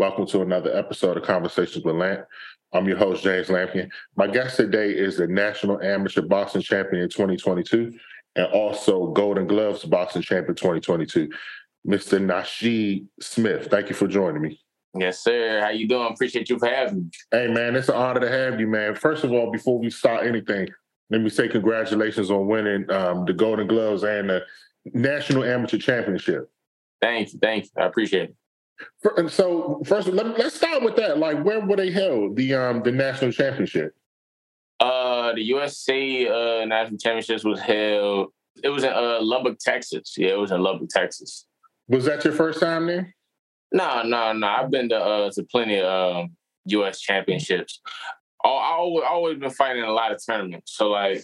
Welcome to another episode of Conversations with Lamp. I'm your host, James Lampion. My guest today is the National Amateur Boxing Champion in 2022 and also Golden Gloves Boxing Champion 2022, Mr. Nasheed Smith. Thank you for joining me. Yes, sir. How you doing? Appreciate you for having me. Hey, man, it's an honor to have you, man. First of all, before we start anything, let me say congratulations on winning um, the Golden Gloves and the National Amateur Championship. Thanks, thanks. I appreciate it. For, so, first, let, us start with that. Like, where were they held the um the national championship? Uh, the USA uh, national championships was held. It was in uh, Lubbock, Texas. Yeah, it was in Lubbock, Texas. Was that your first time there? No, no, no. I've been to uh, to plenty of um, U.S. championships. I always, always been fighting a lot of tournaments. So like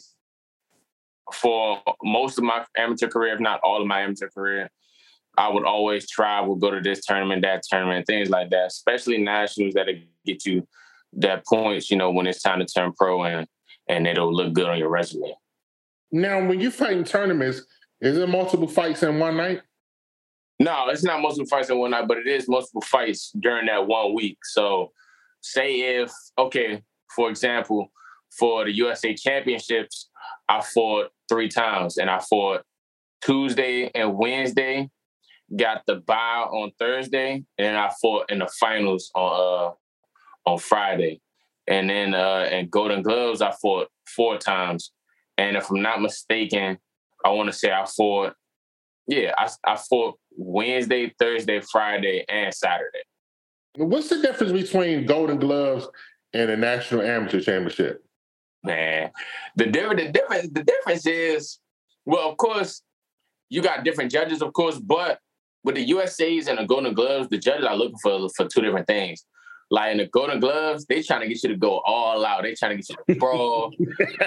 for most of my amateur career, if not all of my amateur career, I would always travel, go to this tournament, that tournament, things like that. Especially nationals that get you that points. You know when it's time to turn pro and and it'll look good on your resume. Now, when you're fighting tournaments, is it multiple fights in one night? No, it's not multiple fights in one night, but it is multiple fights during that one week. So, say if okay, for example, for the USA Championships, I fought three times, and I fought Tuesday and Wednesday. Got the bye on Thursday, and I fought in the finals on uh on Friday, and then uh in Golden Gloves I fought four times, and if I'm not mistaken, I want to say I fought yeah, I, I fought Wednesday, Thursday, Friday, and Saturday. What's the difference between Golden Gloves and the National Amateur Championship? Man, the difference, the difference, the difference is, well, of course, you got different judges, of course, but with the USA's and the Golden Gloves, the judges are looking for for two different things. Like in the Golden Gloves, they trying to get you to go all out. They trying to get you to brawl,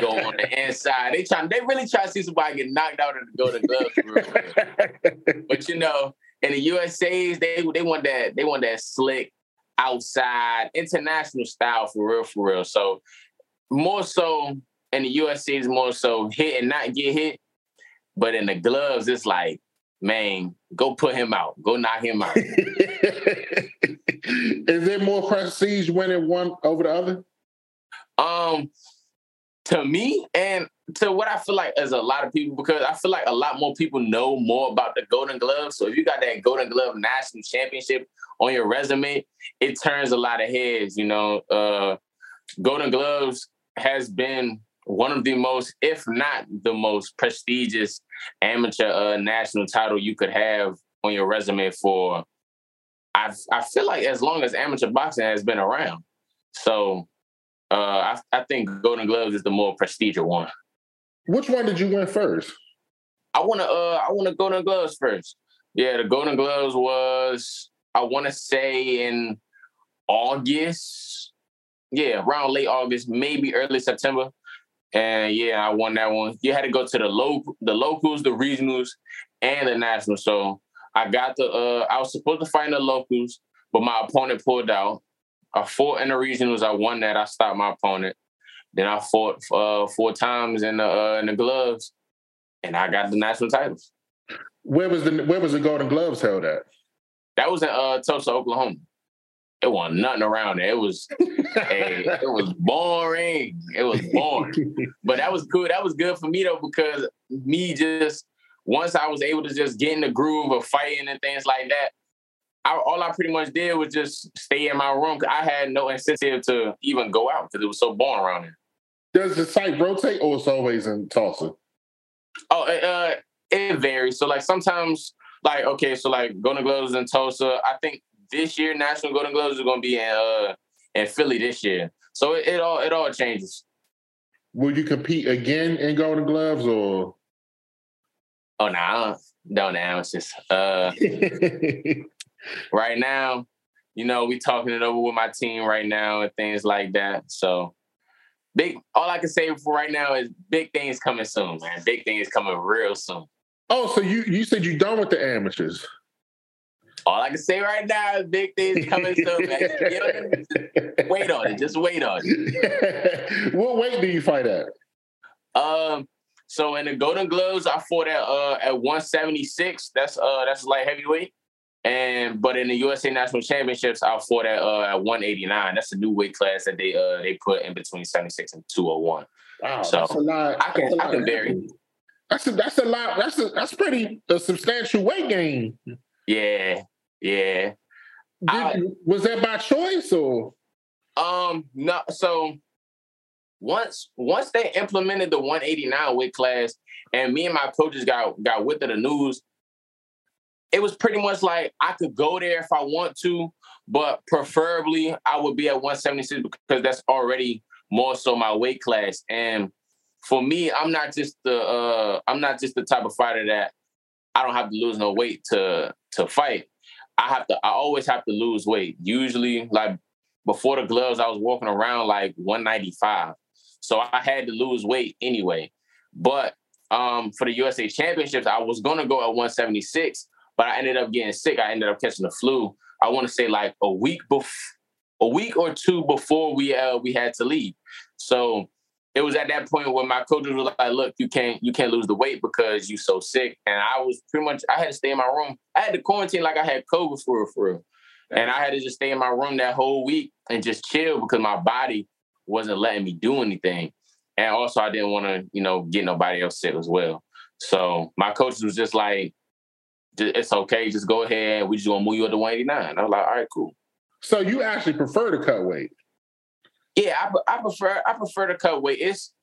go on the inside. They trying, they really try to see somebody get knocked out in the Golden Gloves. but you know, in the USA's, they they want that they want that slick outside international style for real, for real. So more so in the USA's, more so hit and not get hit. But in the gloves, it's like man, go put him out. Go knock him out. Is there more prestige winning one over the other? Um, to me, and to what I feel like as a lot of people, because I feel like a lot more people know more about the Golden Glove. So if you got that Golden Glove National Championship on your resume, it turns a lot of heads. You know, uh, Golden Gloves has been one of the most, if not the most prestigious amateur uh, national title you could have on your resume for. I I feel like as long as amateur boxing has been around, so uh, I I think Golden Gloves is the more prestigious one. Which one did you win first? I want to uh I want to Golden Gloves first. Yeah, the Golden Gloves was I want to say in August. Yeah, around late August, maybe early September. And yeah, I won that one. You had to go to the local, the locals, the regionals, and the national. So I got the. Uh, I was supposed to fight in the locals, but my opponent pulled out. I fought in the regionals. I won that. I stopped my opponent. Then I fought uh, four times in the uh, in the gloves, and I got the national titles. Where was the Where was the Golden Gloves held at? That was in uh, Tulsa, Oklahoma it wasn't nothing around there. It was hey, it was boring. It was boring. but that was good. That was good for me though, because me just once I was able to just get in the groove of fighting and things like that, I, all I pretty much did was just stay in my room. I had no incentive to even go out because it was so boring around here. Does the site rotate or it's always in Tulsa? Oh, uh, it varies. So like sometimes, like okay, so like Golden Gloves in Tulsa. I think this year National Golden Gloves are going to be in uh in Philly this year. So it, it all it all changes. Will you compete again in Golden Gloves or? Oh no, nah, don't amateurs. Uh, right now, you know, we talking it over with my team right now and things like that. So big. All I can say for right now is big things coming soon, man. Big things coming real soon. Oh, so you you said you done with the amateurs? All I can say right now is big things coming soon, man. wait on it. Just wait on it. what weight do you fight at? Um, so in the Golden Gloves, I fought at uh at 176. That's uh that's light heavyweight. And but in the USA National Championships, I fought at uh, at 189. That's a new weight class that they uh they put in between 76 and 201. Wow, So, that's a lot. I can- a I lot can vary. That's a, that's a lot. That's a, that's pretty a substantial weight gain. Yeah, yeah. Did, I- was that by choice or? Um, no. So once once they implemented the 189 weight class, and me and my coaches got got with the news, it was pretty much like I could go there if I want to, but preferably I would be at 176 because that's already more so my weight class. And for me, I'm not just the uh I'm not just the type of fighter that I don't have to lose no weight to to fight. I have to I always have to lose weight. Usually like before the gloves, I was walking around like 195. So I had to lose weight anyway. But um, for the USA Championships, I was gonna go at 176, but I ended up getting sick. I ended up catching the flu. I want to say like a week before, a week or two before we uh, we had to leave. So it was at that point where my coaches were like, "Look, you can't you can't lose the weight because you're so sick." And I was pretty much I had to stay in my room. I had to quarantine like I had COVID for real, for real. And I had to just stay in my room that whole week and just chill because my body wasn't letting me do anything. And also I didn't want to, you know, get nobody else sick as well. So my coach was just like, it's okay, just go ahead. We just gonna move you up to 189. I was like, all right, cool. So you actually prefer to cut weight? Yeah, I, I prefer I prefer to cut weight. It's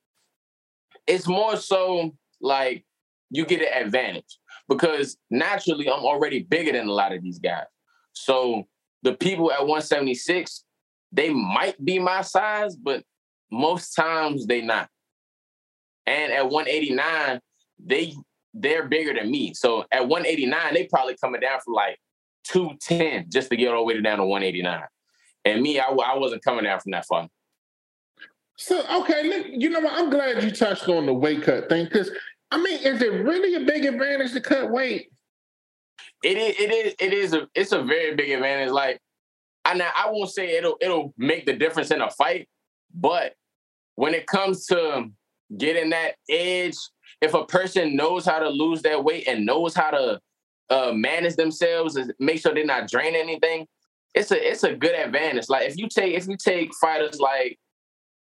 it's more so like you get an advantage because naturally I'm already bigger than a lot of these guys. So the people at 176, they might be my size, but most times they not. And at 189, they they're bigger than me. So at 189, they probably coming down from like 210 just to get all the way down to 189. And me, I, I wasn't coming down from that far. So okay, you know what? I'm glad you touched on the weight cut thing because I mean, is it really a big advantage to cut weight? It is it is it is a it's a very big advantage. Like I now I won't say it'll it'll make the difference in a fight, but when it comes to getting that edge, if a person knows how to lose that weight and knows how to uh, manage themselves and make sure they're not draining anything, it's a it's a good advantage. Like if you take if you take fighters like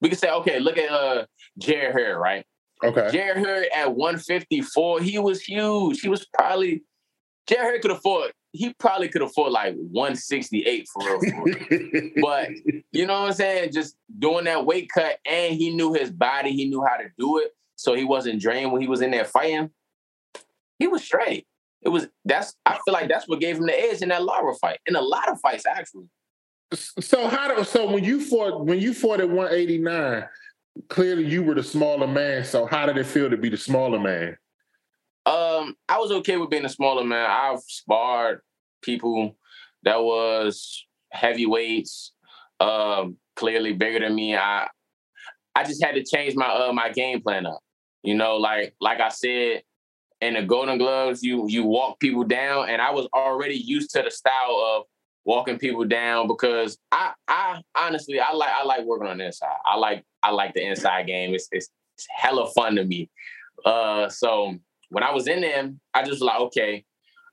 we could say, okay, look at uh Jarrett Hurd, right? Okay. Jarrett Hurd at 154, he was huge. He was probably Jarrett Hurd could afford. He probably could afford like 168 for real. For real. But- you know what I'm saying? Just doing that weight cut, and he knew his body. He knew how to do it, so he wasn't drained when he was in there fighting. He was straight. It was that's. I feel like that's what gave him the edge in that Lara fight, in a lot of fights actually. So how do so when you fought when you fought at 189, clearly you were the smaller man. So how did it feel to be the smaller man? Um, I was okay with being a smaller man. I've sparred people that was heavyweights, um, clearly bigger than me. I I just had to change my uh my game plan up. You know, like like I said, in the Golden Gloves, you you walk people down, and I was already used to the style of walking people down because I I honestly I like I like working on the inside. I like I like the inside game. It's it's, it's hella fun to me. Uh, so when I was in them, I just was like, okay.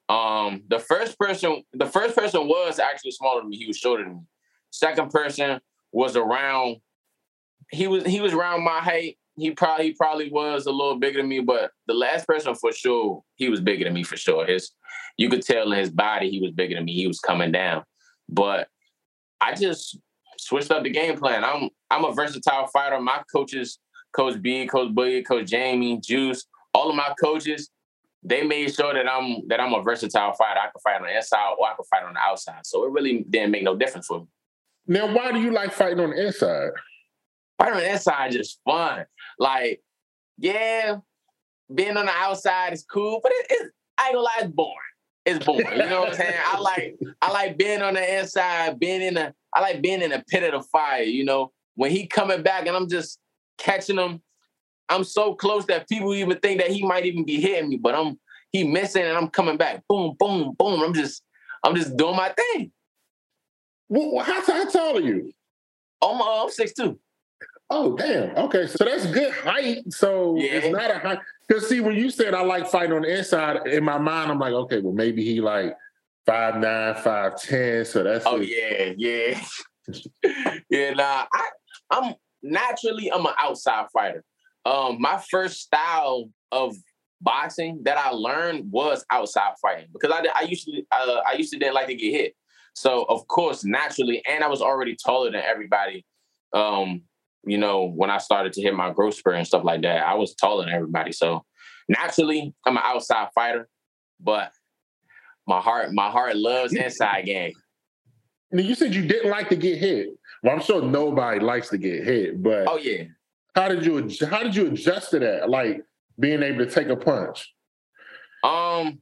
Um, the first person, the first person was actually smaller than me. He was shorter than me. Second person was around. He was he was around my height. He probably he probably was a little bigger than me, but the last person for sure, he was bigger than me for sure. His you could tell in his body he was bigger than me. He was coming down, but I just switched up the game plan. I'm I'm a versatile fighter. My coaches, Coach B, Coach Boogie, Coach Jamie, Juice, all of my coaches, they made sure that I'm that I'm a versatile fighter. I can fight on the inside or I can fight on the outside. So it really didn't make no difference for me. Now, why do you like fighting on the inside? Fighting on the inside is just fun. Like, yeah, being on the outside is cool, but it, it I ain't gonna lie, it's boring. It's boring. You know what I'm saying? I like I like being on the inside, being in the I like being in the pit of the fire. You know, when he coming back and I'm just catching him, I'm so close that people even think that he might even be hitting me, but I'm he missing and I'm coming back. Boom, boom, boom. I'm just I'm just doing my thing. Well, how, how tall are you? I'm uh, I'm six two. Oh, damn. Okay, so that's good height. So Yeah. it's not a high. Because see, when you said I like fighting on the inside, in my mind, I'm like, okay, well, maybe he like five nine, five ten. So that's oh yeah, yeah, yeah. Nah, I I'm naturally I'm an outside fighter. Um, my first style of boxing that I learned was outside fighting because I I used to uh, I used to didn't like to get hit. So of course, naturally, and I was already taller than everybody. Um, you know, when I started to hit my growth spurt and stuff like that, I was taller than everybody. So naturally, I'm an outside fighter, but my heart, my heart loves inside game. Now you said you didn't like to get hit. Well, I'm sure nobody likes to get hit, but oh yeah. How did you how did you adjust to that? Like being able to take a punch? Um,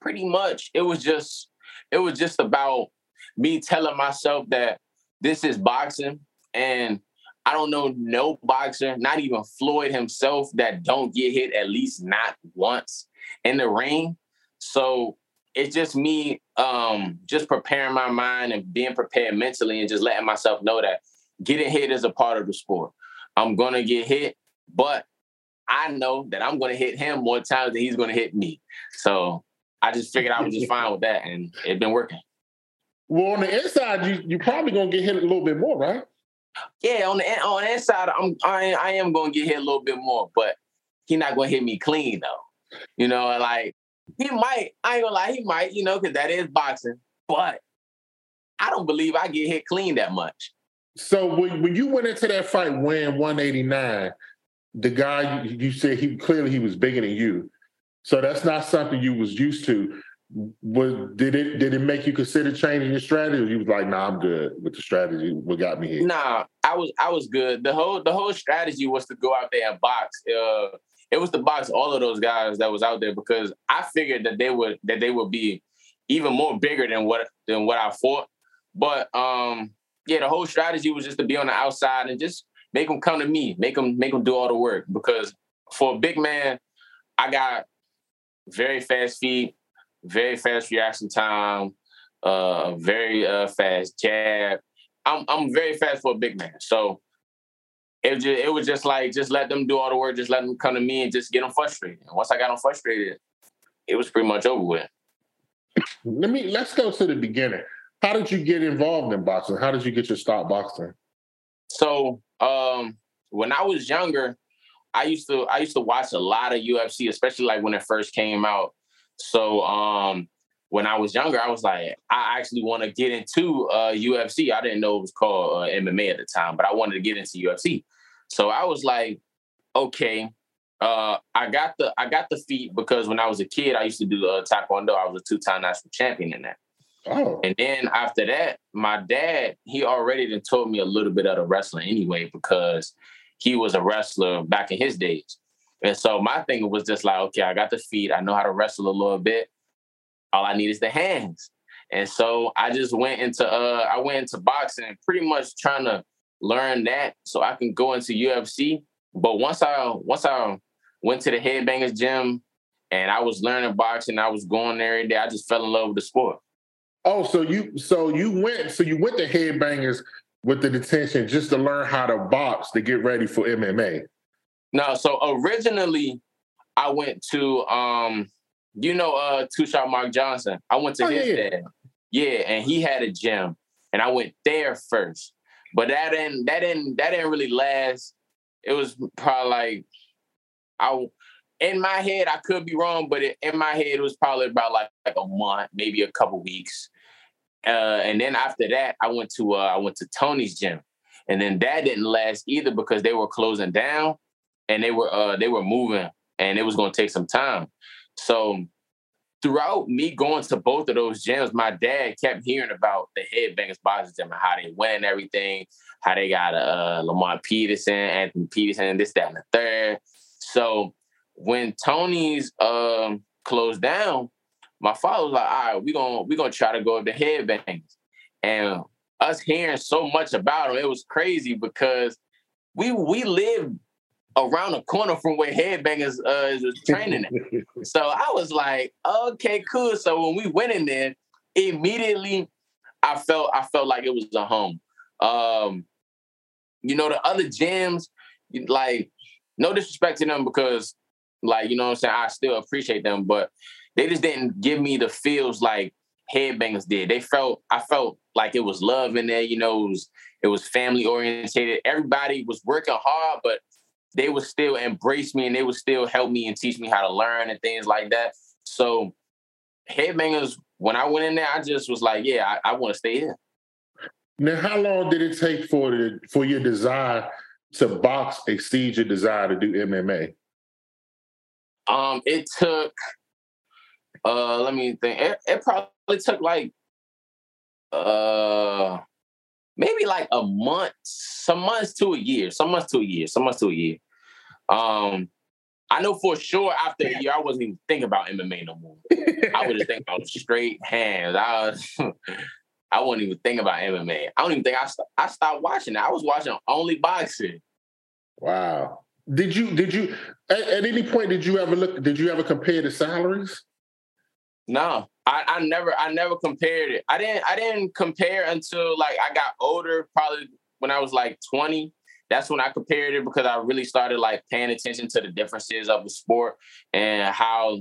pretty much. It was just it was just about me telling myself that this is boxing and I don't know no boxer, not even Floyd himself, that don't get hit at least not once in the ring. So it's just me um, just preparing my mind and being prepared mentally and just letting myself know that getting hit is a part of the sport. I'm gonna get hit, but I know that I'm gonna hit him more times than he's gonna hit me. So I just figured I was just fine with that, and it's been working. Well, on the inside, you you probably gonna get hit a little bit more, right? Yeah, on the on the inside, I'm I, I am gonna get hit a little bit more, but he's not gonna hit me clean though. You know, like he might. I ain't gonna lie, he might. You know, because that is boxing, but I don't believe I get hit clean that much. So when when you went into that fight weighing 189, the guy you said he clearly he was bigger than you. So that's not something you was used to. Was did it did it make you consider changing your strategy? You was like, nah, I'm good with the strategy. What got me here? Nah, I was I was good. The whole the whole strategy was to go out there and box. Uh, it was to box all of those guys that was out there because I figured that they would that they would be even more bigger than what than what I fought. But um, yeah, the whole strategy was just to be on the outside and just make them come to me, make them make them do all the work. Because for a big man, I got very fast feet, very fast reaction time, uh, very uh, fast jab. I'm I'm very fast for a big man, so it just, it was just like just let them do all the work, just let them come to me and just get them frustrated. And once I got them frustrated, it was pretty much over with. Let me let's go to the beginning. How did you get involved in boxing? How did you get your start boxing? So um, when I was younger, I used to I used to watch a lot of UFC, especially like when it first came out. So um, when I was younger, I was like, I actually want to get into uh, UFC. I didn't know it was called uh, MMA at the time, but I wanted to get into UFC. So I was like, okay, uh, I got the I got the feet because when I was a kid, I used to do uh, taekwondo. I was a two time national champion in that. Oh. And then after that, my dad, he already done told me a little bit of the wrestling anyway, because he was a wrestler back in his days. And so my thing was just like, okay, I got the feet. I know how to wrestle a little bit. All I need is the hands. And so I just went into uh I went into boxing pretty much trying to learn that so I can go into UFC. But once I once I went to the headbangers gym and I was learning boxing, I was going there every day, I just fell in love with the sport. Oh, so you so you went so you went to Headbangers with the detention just to learn how to box to get ready for MMA. No, so originally I went to um you know uh Too Sharp Mark Johnson. I went to oh, his yeah. dad. Yeah, and he had a gym. And I went there first. But that didn't that didn't that didn't really last. It was probably like I in my head, I could be wrong, but it, in my head, it was probably about like, like a month, maybe a couple weeks. Uh, and then after that, I went to uh, I went to Tony's gym, and then that didn't last either because they were closing down, and they were uh, they were moving, and it was going to take some time. So throughout me going to both of those gyms, my dad kept hearing about the Headbangers Boxing Gym and how they win everything, how they got uh, Lamont Peterson, Anthony Peterson, this, that, and the third. So when Tony's um, closed down, my father was like, all right, we're gonna we gonna try to go up the headbangs. And us hearing so much about them, it was crazy because we we lived around the corner from where headbangers uh was training at. so I was like, okay, cool. So when we went in there, immediately I felt I felt like it was a home. Um, you know, the other gyms, like, no disrespect to them because, like, you know I'm saying, I still appreciate them, but they just didn't give me the feels like headbangers did. They felt I felt like it was love in there. You know, it was it was family orientated. Everybody was working hard, but they would still embrace me and they would still help me and teach me how to learn and things like that. So headbangers, when I went in there, I just was like, yeah, I, I want to stay here. Now, how long did it take for the for your desire to box exceed your desire to do MMA? Um, it took uh let me think. It, it probably took like uh maybe like a month, some months to a year, some months to a year, some months to a year. Um, I know for sure after a year, I wasn't even thinking about MMA no more. I was just thinking about straight hands. I was, I wasn't even thinking about MMA. I don't even think I st- I stopped watching it. I was watching only boxing. Wow. Did you did you at, at any point did you ever look did you ever compare the salaries? No, I, I never I never compared it. I didn't I didn't compare until like I got older, probably when I was like 20. That's when I compared it because I really started like paying attention to the differences of the sport and how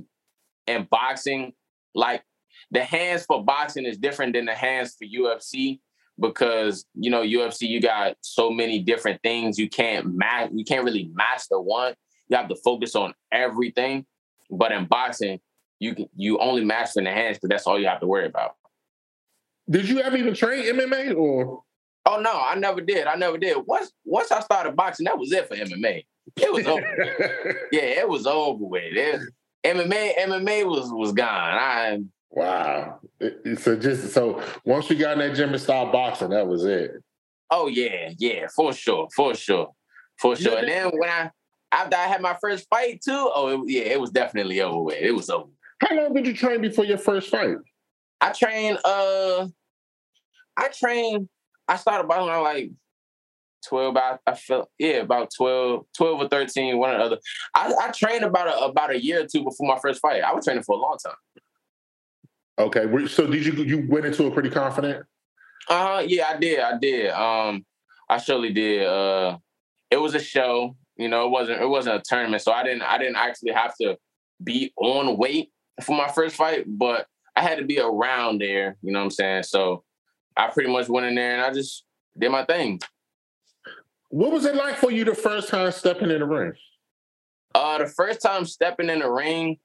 in boxing, like the hands for boxing is different than the hands for UFC because you know UFC you got so many different things you can't match you can't really master one you have to focus on everything but in boxing you can you only master in the hands because that's all you have to worry about. Did you ever even train MMA or? Oh no, I never did. I never did. Once once I started boxing, that was it for MMA. It was over. yeah, it was over with. It, MMA MMA was was gone. I wow. So just so once we got in that gym and started boxing, that was it. Oh yeah, yeah, for sure, for sure, for sure. And then when I after I had my first fight too, oh it, yeah, it was definitely over with. It was over. How long did you train before your first fight? I trained. Uh, I trained. I started I was like 12 I, I felt yeah about 12 12 or 13 one or the other. I, I trained about a, about a year or two before my first fight. I was training for a long time. Okay so did you you went into it pretty confident? Uh yeah I did I did. Um I surely did uh it was a show you know it wasn't it wasn't a tournament so I didn't I didn't actually have to be on weight for my first fight, but I had to be around there, you know what I'm saying? So I pretty much went in there and I just did my thing. What was it like for you the first time stepping in the ring? Uh the first time stepping in the ring,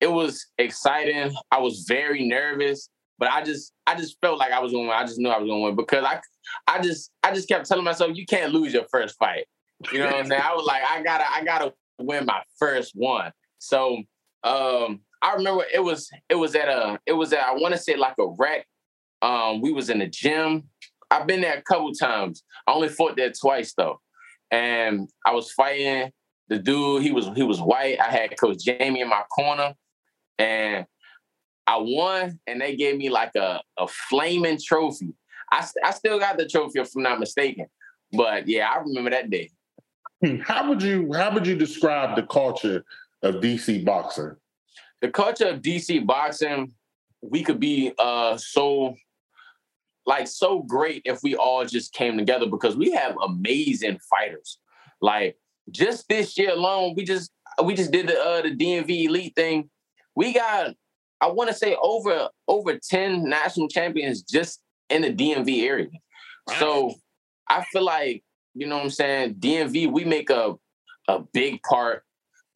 it was exciting. I was very nervous, but I just I just felt like I was going to win. I just knew I was going to win because I I just I just kept telling myself you can't lose your first fight. You know what I'm saying? I was like I got to I got to win my first one. So um I remember it was it was at a it was at I want to say like a rec. Um, we was in the gym. I've been there a couple times. I only fought there twice though, and I was fighting the dude. He was he was white. I had Coach Jamie in my corner, and I won. And they gave me like a a flaming trophy. I I still got the trophy if I'm not mistaken. But yeah, I remember that day. Hmm, how would you how would you describe the culture of DC boxing? the culture of DC boxing, we could be uh so like so great if we all just came together because we have amazing fighters. Like just this year alone, we just we just did the uh, the DMV elite thing. We got I want to say over over 10 national champions just in the DMV area. Wow. So I feel like, you know what I'm saying, DMV, we make a a big part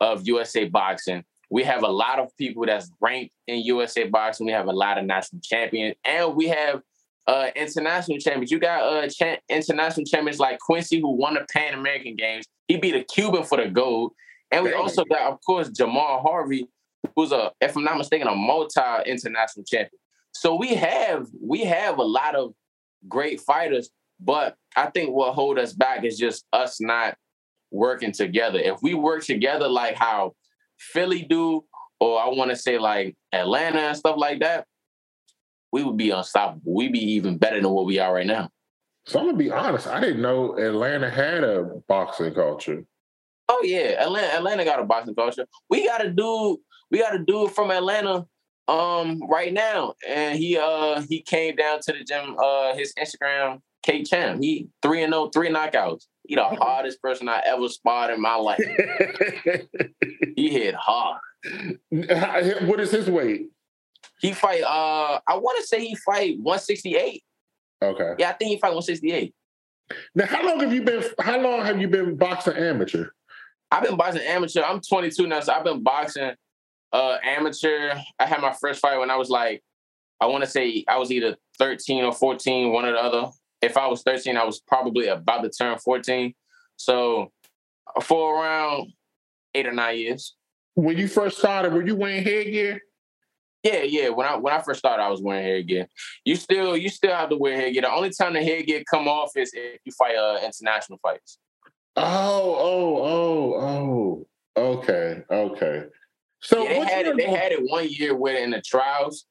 of USA boxing we have a lot of people that's ranked in USA boxing. We have a lot of national champions, and we have uh, international champions. You got uh, cha- international champions like Quincy, who won the Pan American Games. He beat a Cuban for the gold, and we Dang. also got, of course, Jahmal Harvey, who's a, if I'm not mistaken, a multi-international champion. So we have we have a lot of great fighters, but I think what hold us back is just us not working together. If we work together like how Philly do, or I want to say like Atlanta and stuff like that, we would be unstoppable. We'd be even better than what we are right now. So I'm gonna be honest. I didn't know Atlanta had a boxing culture. Oh yeah, Atlanta. Atlanta got a boxing culture. We got a dude. We got a dude from Atlanta um right now, and he uh he came down to the gym. Uh, his Instagram, K Champ. He three and 0, three knockouts. He the hardest person I ever spotted in my life. he hit hard. What is his weight? He fight. Uh, I want to say he fight 168. Okay. Yeah, I think he fight 168. Now, how long have you been? How long have you been boxing amateur? I've been boxing amateur. I'm 22 now, so I've been boxing uh amateur. I had my first fight when I was like, I want to say I was either 13 or 14, one or the other. If I was 13, I was probably about to turn 14. So for around eight or nine years. When you first started, were you wearing headgear? Yeah, yeah. When I when I first started, I was wearing headgear. You still you still have to wear headgear. The only time the headgear come off is if you fight uh, international fights. Oh, oh, oh, oh. Okay, okay. So yeah, they had it. They had it one year with in the trials.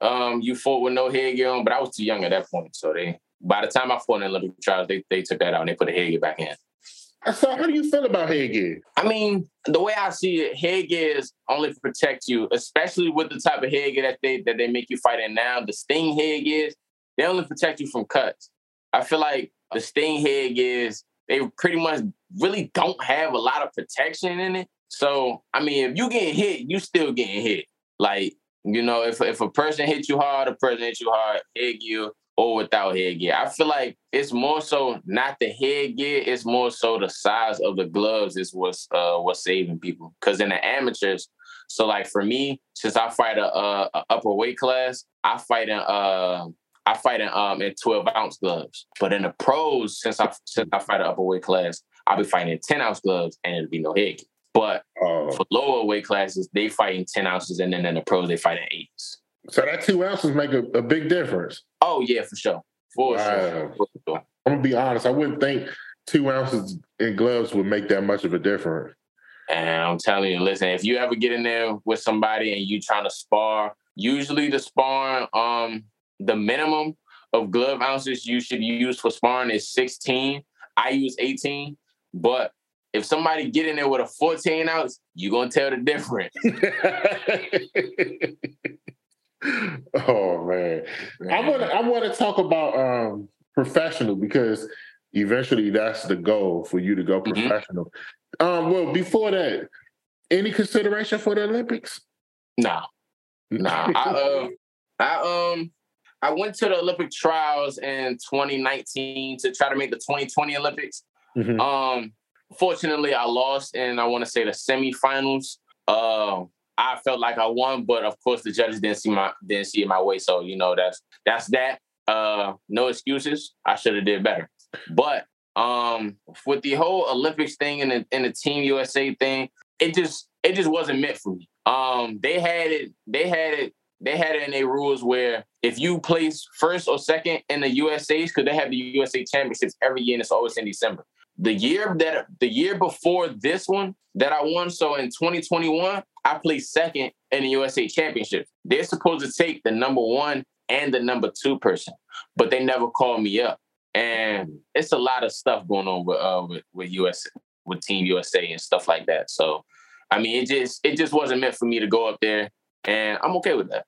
Um, you fought with no headgear on, but I was too young at that point. So they by the time I fought in the Olympic trials, they they took that out and they put the headgear back in. So how do you feel about headgear? I mean, the way I see it, headgear is only protect you, especially with the type of headgear that they that they make you fight in now. The sting headgears, they only protect you from cuts. I feel like the sting headgears, they pretty much really don't have a lot of protection in it. So I mean, if you get hit, you still getting hit. Like, you know, if if a person hits you hard, a person hits you hard, headgear or without headgear. I feel like it's more so not the headgear, it's more so the size of the gloves is what's uh what's saving people. Cause in the amateurs, so like for me, since I fight a, a, a upper weight class, I fight in uh I fight in um in 12 ounce gloves. But in the pros, since I since I fight an upper weight class, I'll be fighting in 10 ounce gloves and it'll be no headgear. But oh. for lower weight classes, they fight in 10 ounces and then in the pros they fight in eights. So that two ounces make a, a big difference. Oh yeah, for sure. For, wow. sure. for sure. I'm gonna be honest. I wouldn't think two ounces in gloves would make that much of a difference. And I'm telling you, listen, if you ever get in there with somebody and you trying to spar, usually the sparring, um, the minimum of glove ounces you should use for sparring is 16. I use 18, but if somebody get in there with a 14 ounce, you're gonna tell the difference. oh man. I want to I want to talk about um, professional because eventually that's the goal for you to go mm-hmm. professional. Mm-hmm. Um, well, before that, any consideration for the Olympics? No, no. I uh, I um I went to the Olympic trials in 2019 to try to make the 2020 Olympics. Mm-hmm. Um, fortunately, I lost, and I want to say the semifinals. Uh, I felt like I won, but of course the judges didn't see my didn't see it my way. So you know that's that's that. Uh, no excuses. I should have did better. But um, with the whole Olympics thing and the, and the Team USA thing, it just it just wasn't meant for me. Um, they had it. They had it. They had it in their rules where if you place first or second in the USA's, because they have the USA Championships every year and it's always in December the year that the year before this one that I won, so in 2021, I placed second in the USA Championship. They're supposed to take the number one and the number two person, but they never called me up. And it's a lot of stuff going on with uh with, with US with Team USA and stuff like that. So I mean it just it just wasn't meant for me to go up there and I'm okay with that.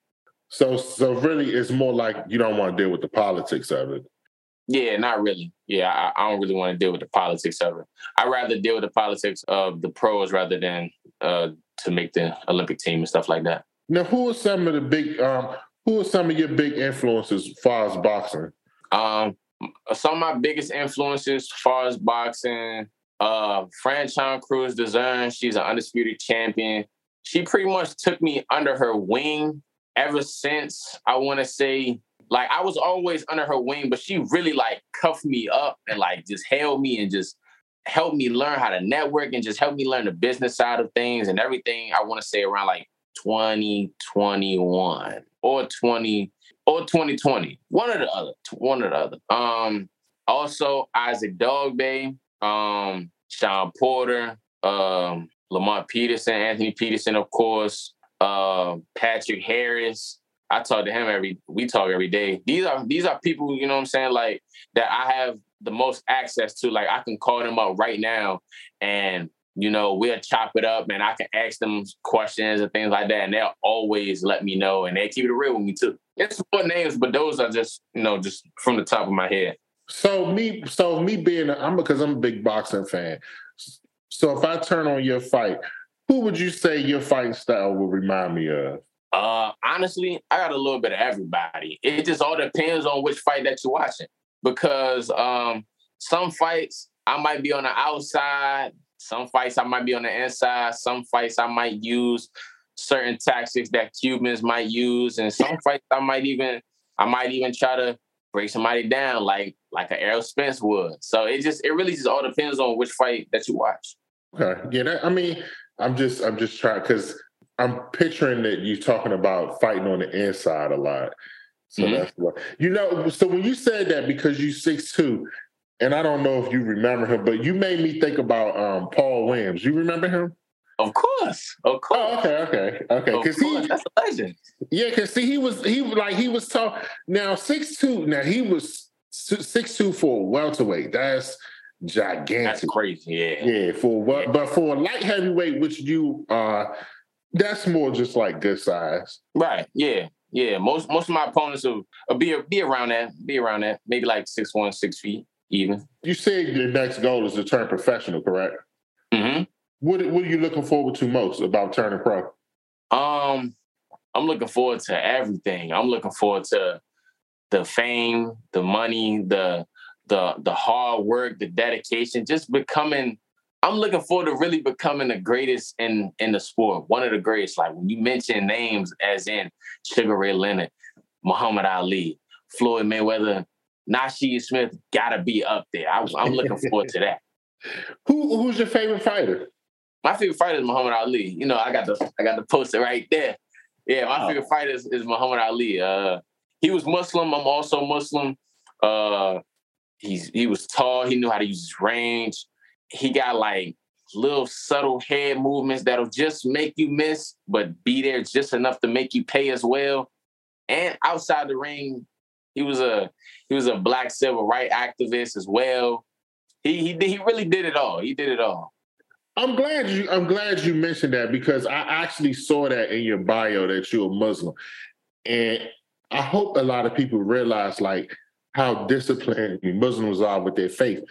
So so really it's more like you don't want to deal with the politics of it. Yeah, not really. Yeah, I, I, don't really want to deal with the politics of it. I'd rather deal with the politics of the pros rather than uh, to make the Olympic team and stuff like that. Now, who are some of the big, um, who are some of your big influences as far as boxing? Um, some of my biggest influences as far as boxing, uh, Franchon Crews-Dezurn, she's an undisputed champion. She pretty much took me under her wing ever since I want to say like I was always under her wing, but she really like cuffed me up and like just held me and just helped me learn how to network and just helped me learn the business side of things and everything. I want to say around like 2021 or 20 or 2020. One or the other. One or the other. Um also Isaac Dogboe, um, Shawn Porter, um, Lamont Peterson, Anthony Peterson, of course, uh, Patrick Harris, I talk to him every we talk every day. These are these are people, you know what I'm saying, like that I have the most access to. Like I can call them up right now and you know, we'll chop it up and I can ask them questions and things like that. And they'll always let me know and they keep it real with me too. It's four names, but those are just, you know, just from the top of my head. So me, so me being, I'm because I'm a big boxing fan. So if I turn on your fight, who would you say your fighting style would remind me of? Uh, honestly, I got a little bit of everybody. It just all depends on which fight that you're watching. Because um, some fights I might be on the outside, some fights I might be on the inside, some fights I might use certain tactics that Cubans might use, and some fights I might even I might even try to break somebody down like like an Errol Spence would. So it just it really just all depends on which fight that you watch. Okay, yeah, that, I mean, I'm just I'm just trying because I'm picturing that you're talking about fighting on the inside a lot. So mm-hmm. that's what you know. So when you said that, because you six two, and I don't know if you remember him, but you made me think about um, Paul Williams. You remember him? Of course, of course. Oh, okay, okay, okay. Because he that's a legend. Yeah, because see, he was he like he was tall. Now six two. Now he was six two for welterweight. That's gigantic. That's crazy. Yeah. Yeah. For what? Yeah. But for a light heavyweight, which you uh, that's more just like good size. Right. Yeah. Yeah. Most most of my opponents will, will be be around that. Be around that. Maybe like six one, six feet even. You said your next goal is to turn professional, correct? Mm-hmm. What What are you looking forward to most about turning pro? Um, I'm looking forward to everything. I'm looking forward to the fame, the money, the the the hard work, the dedication, just becoming. I'm looking forward to really becoming the greatest in in the sport, one of the greatest. Like when you mention names, as in Sugar Ray Leonard, Muhammad Ali, Floyd Mayweather, Nashi Smith, gotta be up there. I, I'm looking forward to that. Who Who's your favorite fighter? my favorite fighter is Muhammad Ali. You know, I got the I got the poster right there. Yeah, my favorite fighter is, is Muhammad Ali. Uh, he was Muslim. I'm also Muslim. Uh, he's he was tall. He knew how to use his range. He got like little subtle head movements that'll just make you miss, but be there just enough to make you pay as well. And outside the ring, he was a he was a black civil right activist as well. He he he really did it all. He did it all. I'm glad you. I'm glad you mentioned that because I actually saw that in your bio that you're a Muslim, and I hope a lot of people realize like how disciplined Muslims are with their faith.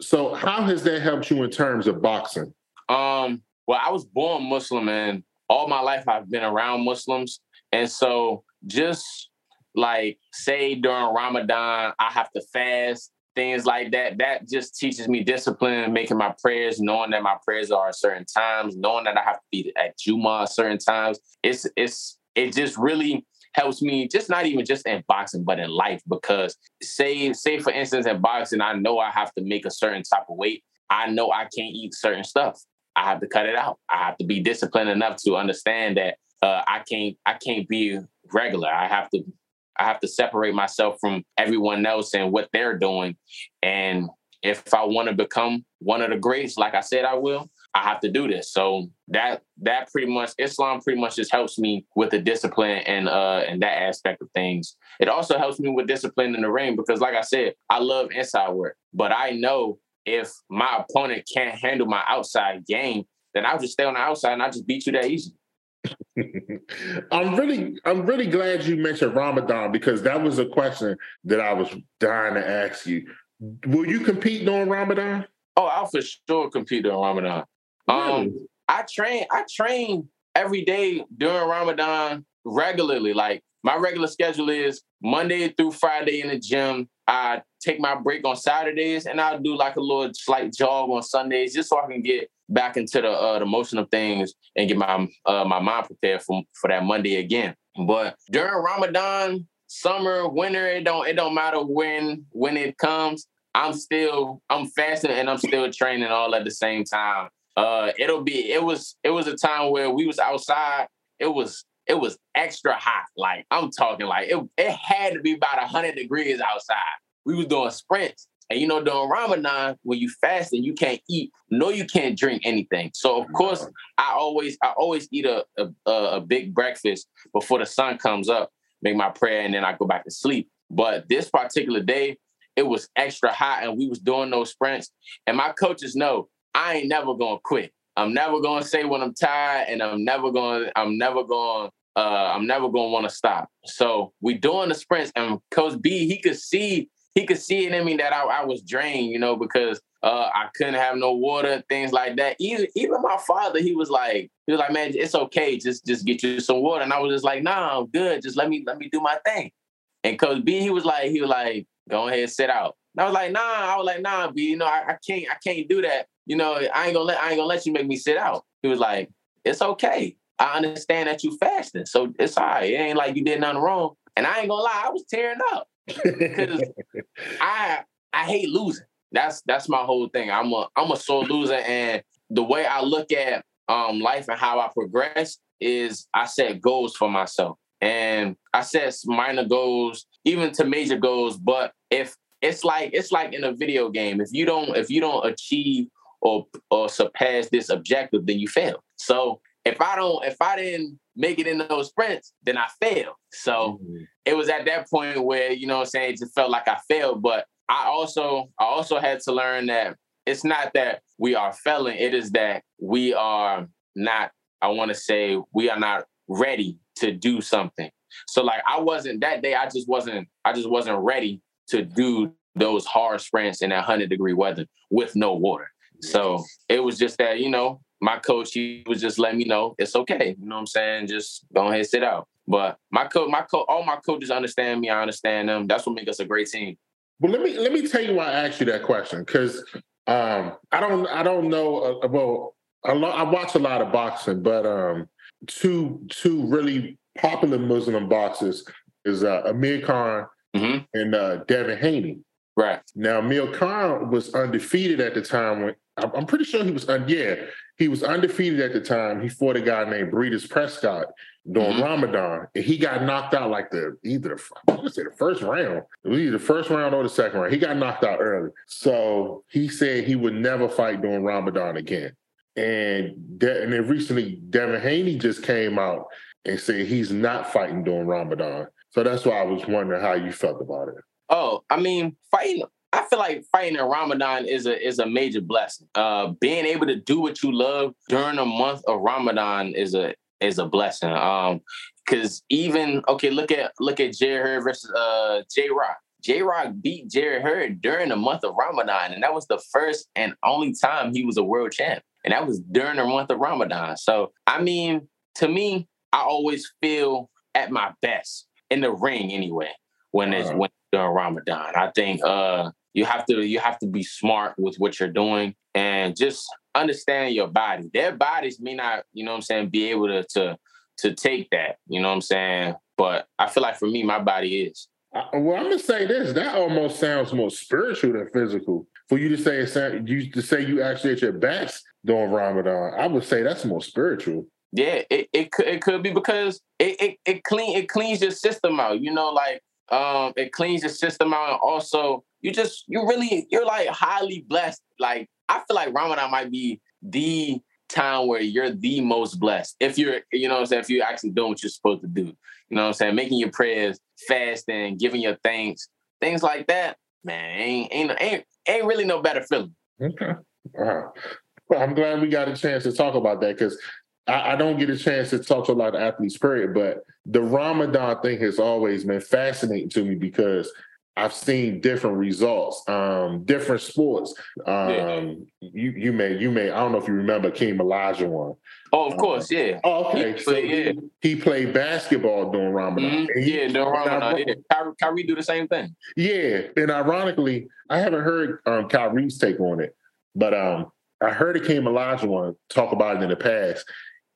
So, how has that helped you in terms of boxing? Um. Well, I was born Muslim, and all my life I've been around Muslims, and so just like say during Ramadan, I have to fast things like that. That just teaches me discipline, making my prayers, knowing that my prayers are at certain times, knowing that I have to be at Juma at certain times. It's it's it just really helps me just not even just in boxing but in life because say say for instance in boxing I know I have to make a certain type of weight. I know I can't eat certain stuff. I have to cut it out. I have to be disciplined enough to understand that uh, I can't I can't be regular. I have to I have to separate myself from everyone else and what they're doing. And if I want to become one of the greats, like I said I will, I have to do this. So that that pretty much Islam pretty much just helps me with the discipline and uh and that aspect of things. It also helps me with discipline in the ring because like I said, I love inside work. But I know if my opponent can't handle my outside game, then I'll just stay on the outside and I'll just beat you that easy. I'm really, I'm really glad you mentioned Ramadan because that was a question that I was dying to ask you. Will you compete during Ramadan? Oh, I'll for sure compete during Ramadan. Really? Um, I train, I train every day during Ramadan regularly. Like my regular schedule is Monday through Friday in the gym. I take my break on Saturdays and I'll do like a little slight jog on Sundays just so I can get back into the uh, the motion of things and get my uh, my mind prepared for for that Monday again. But during Ramadan, summer, winter, it don't it don't matter when when it comes. I'm still I'm fasting and I'm still training all at the same time. Uh, it'll be it was it was a time where we was outside. It was it was extra hot. Like I'm talking like it it had to be about hundred degrees outside. We was doing sprints and you know, during Ramadan, when you fast and you can't eat, no, you can't drink anything. So of course, I always I always eat a, a a big breakfast before the sun comes up, make my prayer, and then I go back to sleep. But this particular day, it was extra hot, and we was doing those sprints. And my coaches know I ain't never gonna quit. I'm never gonna say when I'm tired, and I'm never gonna I'm never gonna uh, I'm never gonna want to stop. So we doing the sprints, and Coach B he could see he could see it in me that I, I was drained, you know, because Uh, I couldn't have no water, things like that. Even even my father, he was like, he was like, man, it's okay, just just get you some water. And I was just like, nah, I'm good. Just let me let me do my thing. And Coach B, he was like, he was like, go ahead, sit out. And I was like, nah, I was like, nah, B, you know, I, I can't, I can't do that. You know, I ain't gonna let I ain't gonna let you make me sit out. He was like, it's okay. I understand that you fasting. So it's all right. It ain't like you did nothing wrong. And I ain't gonna lie, I was tearing up. Because I I hate losing. That's that's my whole thing. I'm a I'm a sore loser. And the way I look at um life and how I progress is I set goals for myself. And I set minor goals, even to major goals. But if it's like it's like in a video game, if you don't if you don't achieve or or surpass this objective, then you fail. So if I don't, if I didn't make it in those sprints, then I failed. So mm-hmm. it was at that point where, you know what I'm saying, it just felt like I failed. But I also, I also had to learn that it's not that we are failing, it is that we are not, I want to say, we are not ready to do something. So like I wasn't that day, I just wasn't, I just wasn't ready to do those hard sprints in that 100 degree weather with no water. So it was just that, you know, my coach, he was just letting me know it's okay. You know what I'm saying? Just go ahead, and sit out. But my coach, my coach, all my coaches understand me. I understand them. That's what makes us a great team. Well, let me let me tell you why I asked you that question because um, I don't I don't know. Uh, well, I, lo- I watch a lot of boxing, but um, two two really popular Muslim boxers is uh, Amir Khan mm-hmm. and uh, Devin Haney. Right now, Amir Khan was undefeated at the time when I'm pretty sure he was. Uh, yeah, he was undefeated at the time. He fought a guy named Breidis Prescott during mm-hmm. Ramadan, and he got knocked out like the either the, I want to say the first round. It was either the first round or the second round. He got knocked out early, so he said he would never fight during Ramadan again. And De- and then recently, Devin Haney just came out and said he's not fighting during Ramadan. So that's why I was wondering how you felt about it. Oh, I mean, fighting I feel like fighting in Ramadan is a is a major blessing. Uh, being able to do what you love during the month of Ramadan is a is a blessing. Um, because even okay, look at look at Jarrett Hurd versus uh J Rock. J Rock beat Jarrett Hurd during the month of Ramadan, and that was the first and only time he was a world champ, and that was during the month of Ramadan. So I mean, to me, I always feel at my best in the ring anyway when it's uh-huh. when during Ramadan. I think uh you have to you have to be smart with what you're doing and just understand your body. Their bodies may not, you know what I'm saying, be able to to to take that, you know what I'm saying? But I feel like for me, my body is. Well, I'm gonna say this. That almost sounds more spiritual than physical. For you to say you to say you actually at your best during Ramadan, I would say that's more spiritual. Yeah, it, it could it could be because it, it it clean it cleans your system out. You know, like um, it cleans your system out, and also you just you really you're like highly blessed. Like I feel like Ramadan might be the time where you're the most blessed. If you're, you know what I'm saying, if you're actually doing what you're supposed to do. You know what I'm saying? Making your prayers, fasting, giving your thanks, things like that, man, ain't ain't ain't, ain't really no better feeling. Okay. Wow. Well, I'm glad we got a chance to talk about that because I, I, don't get a chance to talk to a lot of athletes, period. But the Ramadan thing has always been fascinating to me because I've seen different results, um, different sports. Um, yeah. You you may you may I don't know if you remember Hakeem Olajuwon. Oh, of course, yeah. Oh, okay. He, so yeah. he, he played basketball during Ramadan. Mm-hmm. He, yeah, during Ramadan. yeah. Kyrie, Kyrie, do the same thing. Yeah, and ironically, I haven't heard um, Kyrie's take on it, but um, I heard Hakeem Olajuwon talk about it in the past,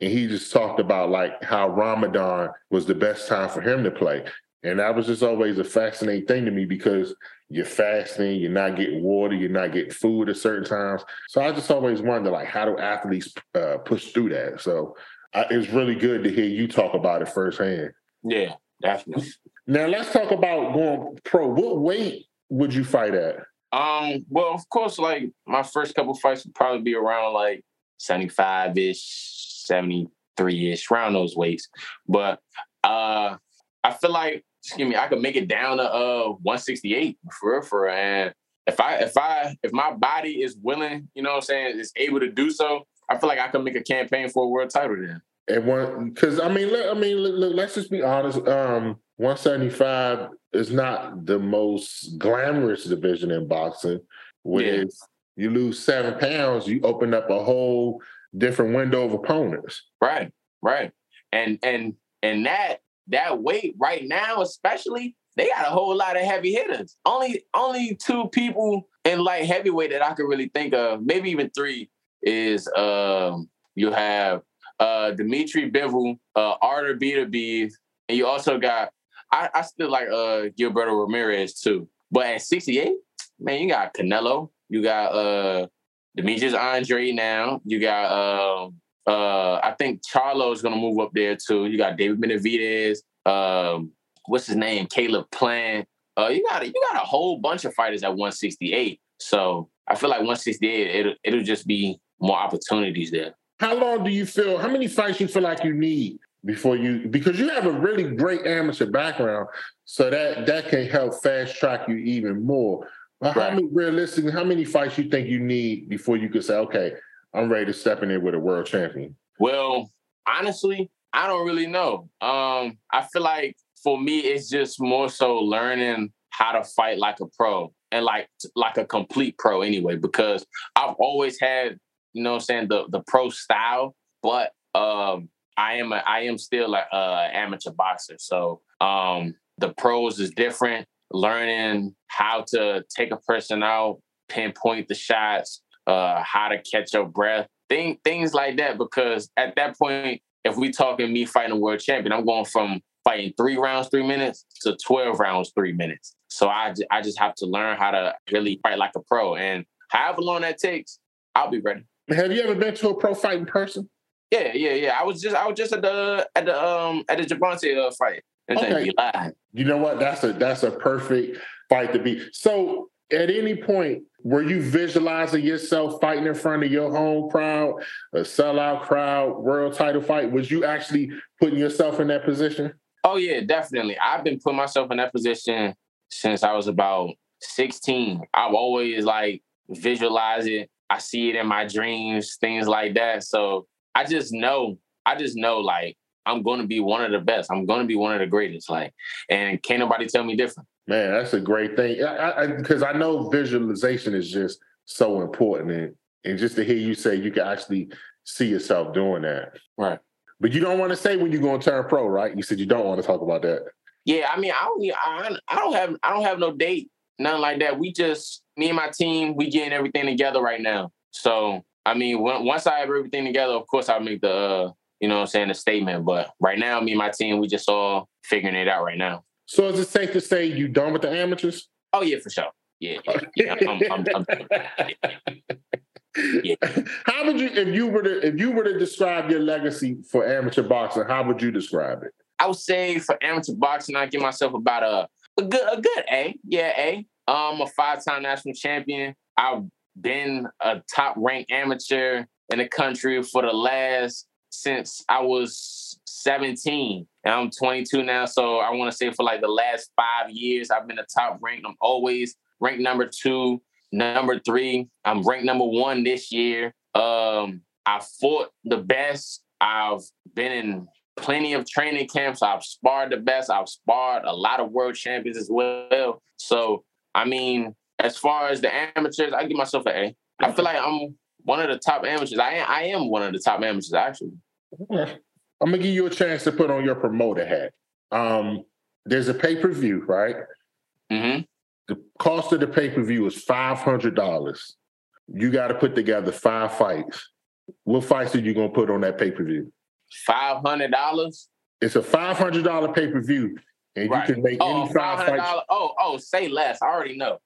and he just talked about like how Ramadan was the best time for him to play. And that was just always a fascinating thing to me because you're fasting, you're not getting water, you're not getting food at certain times. So I just always wonder, like, how do athletes uh, push through that? So I, it's really good to hear you talk about it firsthand. Yeah, definitely. Now let's talk about going pro. What weight would you fight at? Um, well, of course, like my first couple fights would probably be around like 75 ish, 73 ish, around those weights. But uh I feel like excuse me, I could make it down to uh 168 for real, for. And if I if I if my body is willing, you know what I'm saying, is able to do so, I feel like I can make a campaign for a world title then. And one, because I mean, I mean, look, let's just be honest. Um, 175 is not the most glamorous division in boxing. With yeah. You lose seven pounds, you open up a whole different window of opponents. Right, right. And and and that that weight right now, especially, they got a whole lot of heavy hitters. Only only two people in light heavyweight that I could really think of, maybe even three, is um you have uh Dmitry Bivol, uh Artur Beterbiev, and you also got I, I still like uh Gilberto Ramirez too. But at 68, man, you got Canelo, you got uh Demetrius Andrade now, you got uh uh I think Charlo is gonna move up there too. You got David Benavidez, um, what's his name? Caleb Plant. Uh, you got a, you got a whole bunch of fighters at 168. So I feel like 168, it'll, it'll just be more opportunities there. How long do you feel? How many fights you feel like you need before you? Because you have a really great amateur background, so that that can help fast track you even more. But right. how many realistically, how many fights you think you need before you could say, okay, I'm ready to step in there with a world champion? Well, honestly, I don't really know. Um, I feel like for me, it's just more so learning how to fight like a pro and like like a complete pro anyway, because I've always had, you know I'm saying, the the pro style, but um I am a I am still like a amateur boxer. So um the pros is different. Learning how to take a person out, pinpoint the shots, uh, how to catch your breath, thing, things like that. Because at that point, if we talking me fighting a world champion, I'm going from fighting three rounds, three minutes to 12 rounds, three minutes. So I, I just have to learn how to really fight like a pro. And however long that takes, I'll be ready. Have you ever been to a pro fight in person? Yeah, yeah, yeah. I was just I was just at the at the um at the Gervonta uh, fight. Okay. You know what? That's a that's a perfect fight to be. So at any point, were you visualizing yourself fighting in front of your home crowd, a sellout crowd, world title fight? Was you actually putting yourself in that position? Oh yeah, definitely. I've been putting myself in that position since I was about 16. I've always like visualize it. I see it in my dreams, things like that. So I just know, I just know like I'm going to be one of the best. I'm going to be one of the greatest. Like, and can't nobody tell me different. Man, that's a great thing. Because I, I, I, know visualization is just so important, and and just to hear you say you can actually see yourself doing that. Right. But you don't want to say when you're going to turn pro, right? You said you don't want to talk about that. Yeah, I mean, I don't, I, I don't have, I don't have no date, nothing like that. We just, me and my team, we getting everything together right now. So, I mean, when, once I have everything together, of course, I'll make the, uh, you know, I'm saying the statement. But right now, me and my team, we just all figuring it out right now. So is it safe to say you done with the amateurs? Oh yeah, for sure. Yeah, yeah. yeah, I'm, I'm, I'm, yeah. How would you, if you were to, if you were to describe your legacy for amateur boxing, how would you describe it? I would say for amateur boxing, I give myself about a a good a good A. Yeah, A. I'm a five time national champion. I've been a top ranked amateur in the country for the last since I was 17. And I'm 22 now. So I want to say for like the last five years, I've been a top ranked. I'm always ranked number two, number three. I'm ranked number one this year. Um, I fought the best. I've been in plenty of training camps. I've sparred the best. I've sparred a lot of world champions as well. So, I mean, as far as the amateurs, I give myself an A. I feel like I'm one of the top amateurs. I am, I am one of the top amateurs, actually. I'm gonna give you a chance to put on your promoter hat. Um, there's a pay per view, right? Mm-hmm. The cost of the pay per view is five hundred dollars. You got to put together five fights. What fights are you gonna put on that pay per view? Five hundred dollars. It's a five hundred dollar pay per view, and right. you can make oh, any five fights. Oh, oh, say less. I already know.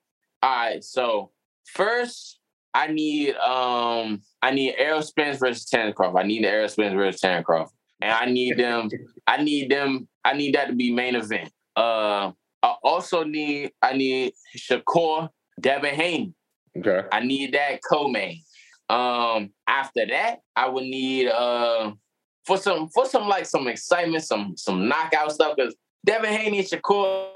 All right, so first I need um I need Errol Spence versus Crawford. I need Errol Spence versus Crawford and I need them. I need them. I need that to be main event. Uh, I also need. I need Shakur Devin Haney. Okay. I need that co-main. Um, after that, I would need uh for some for some like some excitement, some some knockout stuff. Because Devin Haney and Shakur,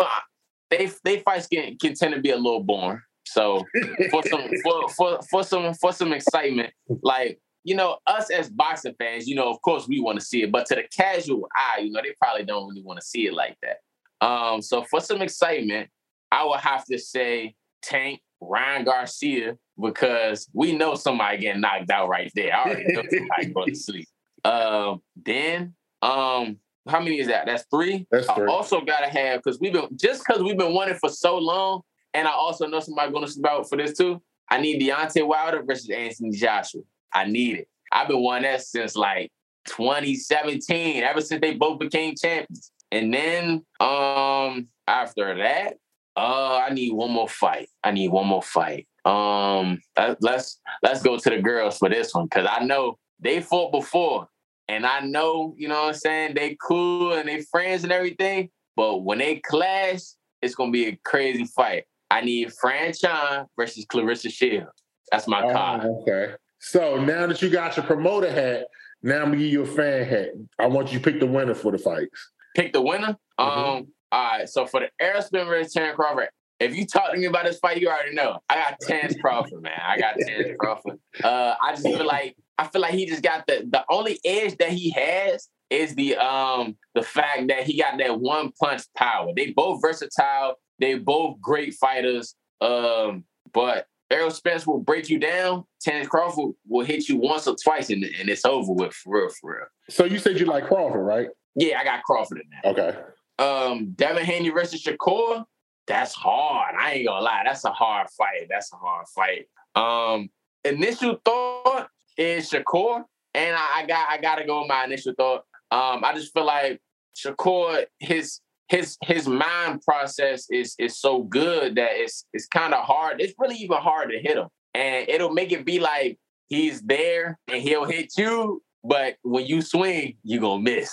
they they fights can, can tend to be a little boring. So for some for, for for some for some excitement, like you know, us as boxing fans, you know, of course we want to see it, but to the casual eye, you know, they probably don't really want to see it like that. Um, so for some excitement, I would have to say Tank Ryan Garcia because we know somebody getting knocked out right there. I already know somebody going to sleep. Um, then um, how many is that? That's three. That's three. I also gotta have because we've been just because we've been wanting for so long, and I also know somebody going to sleep out for this too. I need Deontay Wilder versus Anthony Joshua. I need it. I've been wanting that since like 2017, ever since they both became champions. And then um after that, uh, I need one more fight. I need one more fight. Um, let's let's go to the girls for this one because I know they fought before, and I know you know what I'm saying they cool and they friends and everything. But when they clash, it's gonna be a crazy fight. I need Franchon versus Claressa Shields. That's my oh, card. Okay. So now that you got your promoter hat, now I'm gonna give you a fan hat. I want you to pick the winner for the fights. Pick the winner. Mm-hmm. Um, all right, so for the Spence versus Terence Crawford, if you talk to me about this fight, you already know. I got Terence Crawford, man. I got Terence Crawford. Uh, I just feel like I feel like he just got the the only edge that he has is the um the fact that he got that one punch power. They both versatile. They both great fighters. Um, but Errol Spence will break you down. Terence Crawford will hit you once or twice, and, and it's over with for real, for real. So you said you like Crawford, right? Yeah, I got Crawford in there. Okay. Um, Devin Haney versus Shakur, that's hard. I ain't gonna lie, that's a hard fight. That's a hard fight. Um, initial thought is Shakur, and I, I got I gotta go with my initial thought. Um, I just feel like Shakur, his his his mind process is is so good that it's it's kind of hard. It's really even hard to hit him, and it'll make it be like he's there and he'll hit you, but when you swing, you are gonna miss.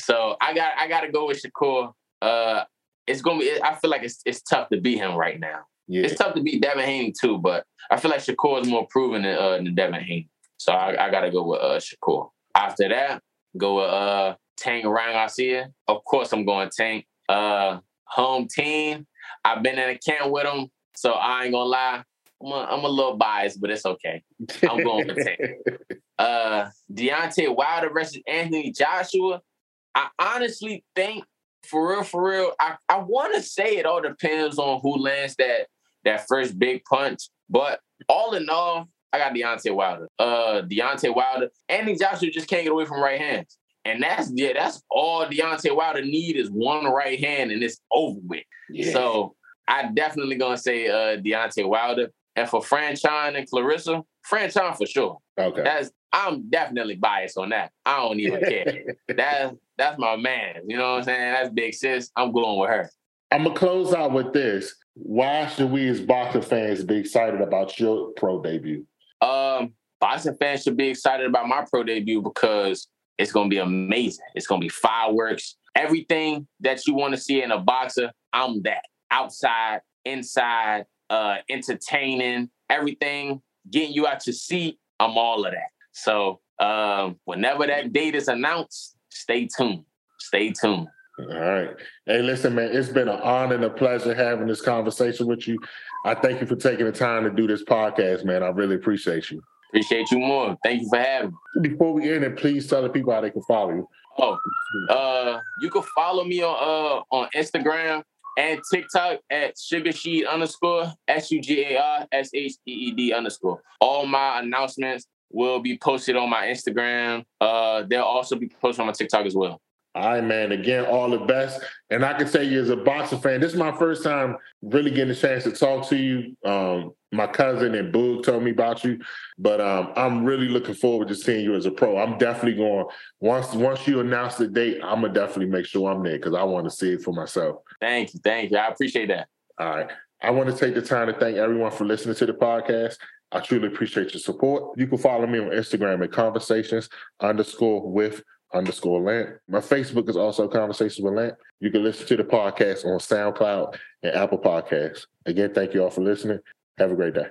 So I got I got to go with Shakur. Uh, it's gonna be. I feel like it's it's tough to beat him right now. Yeah. It's tough to beat Devin Haney too, but I feel like Shakur is more proven than, uh, than Devin Haney. So I, I got to go with uh, Shakur. After that, go with uh, Tank Ryan Garcia. Of course, I'm going Tank. Uh, home team. I've been in a camp with him, so I ain't gonna lie. I'm a, I'm a little biased, but it's okay. I'm going with Tank. Uh, Deontay Wilder versus Anthony Joshua. I honestly think, for real, for real, I, I want to say it all depends on who lands that that first big punch. But all in all, I got Deontay Wilder. Uh, Deontay Wilder. Anthony Joshua just can't get away from right hands. And that's yeah, that's all Deontay Wilder need is one right hand and it's over with. Yeah. So I definitely gonna say uh Deontay Wilder. And for Franchon and Claressa, Franchon for sure. Okay. That's I'm definitely biased on that. I don't even care. that's that's my man. You know what I'm saying? That's big sis. I'm going with her. I'm gonna close out with this. Why should we as boxing fans be excited about your pro debut? Um, boxing fans should be excited about my pro debut because it's gonna be amazing. It's gonna be fireworks. Everything that you want to see in a boxer, I'm that. Outside, inside, uh, entertaining, everything, getting you out your seat. I'm all of that. So um, whenever that date is announced, stay tuned. Stay tuned. All right. Hey, listen, man, it's been an honor and a pleasure having this conversation with you. I thank you for taking the time to do this podcast, man. I really appreciate you. Appreciate you more. Thank you for having me. Before we end it, please tell the people how they can follow you. Oh, uh, you can follow me on uh on Instagram and TikTok at Sugar Sheed underscore S U G A R S H E E D underscore. All my announcements will be posted on my Instagram. Uh, they'll also be posted on my TikTok as well. All right, man. Again, all the best. And I can tell you as a boxing fan, this is my first time really getting a chance to talk to you. Um, my cousin and Boog told me about you, but um, I'm really looking forward to seeing you as a pro. I'm definitely going once once you announce the date, I'm gonna definitely make sure I'm there because I want to see it for myself. Thank you, thank you. I appreciate that. All right. I want to take the time to thank everyone for listening to the podcast. I truly appreciate your support. You can follow me on Instagram at conversations underscore with underscore Lant. My Facebook is also Conversations with Lant. You can listen to the podcast on SoundCloud and Apple Podcasts. Again, thank you all for listening. Have a great day.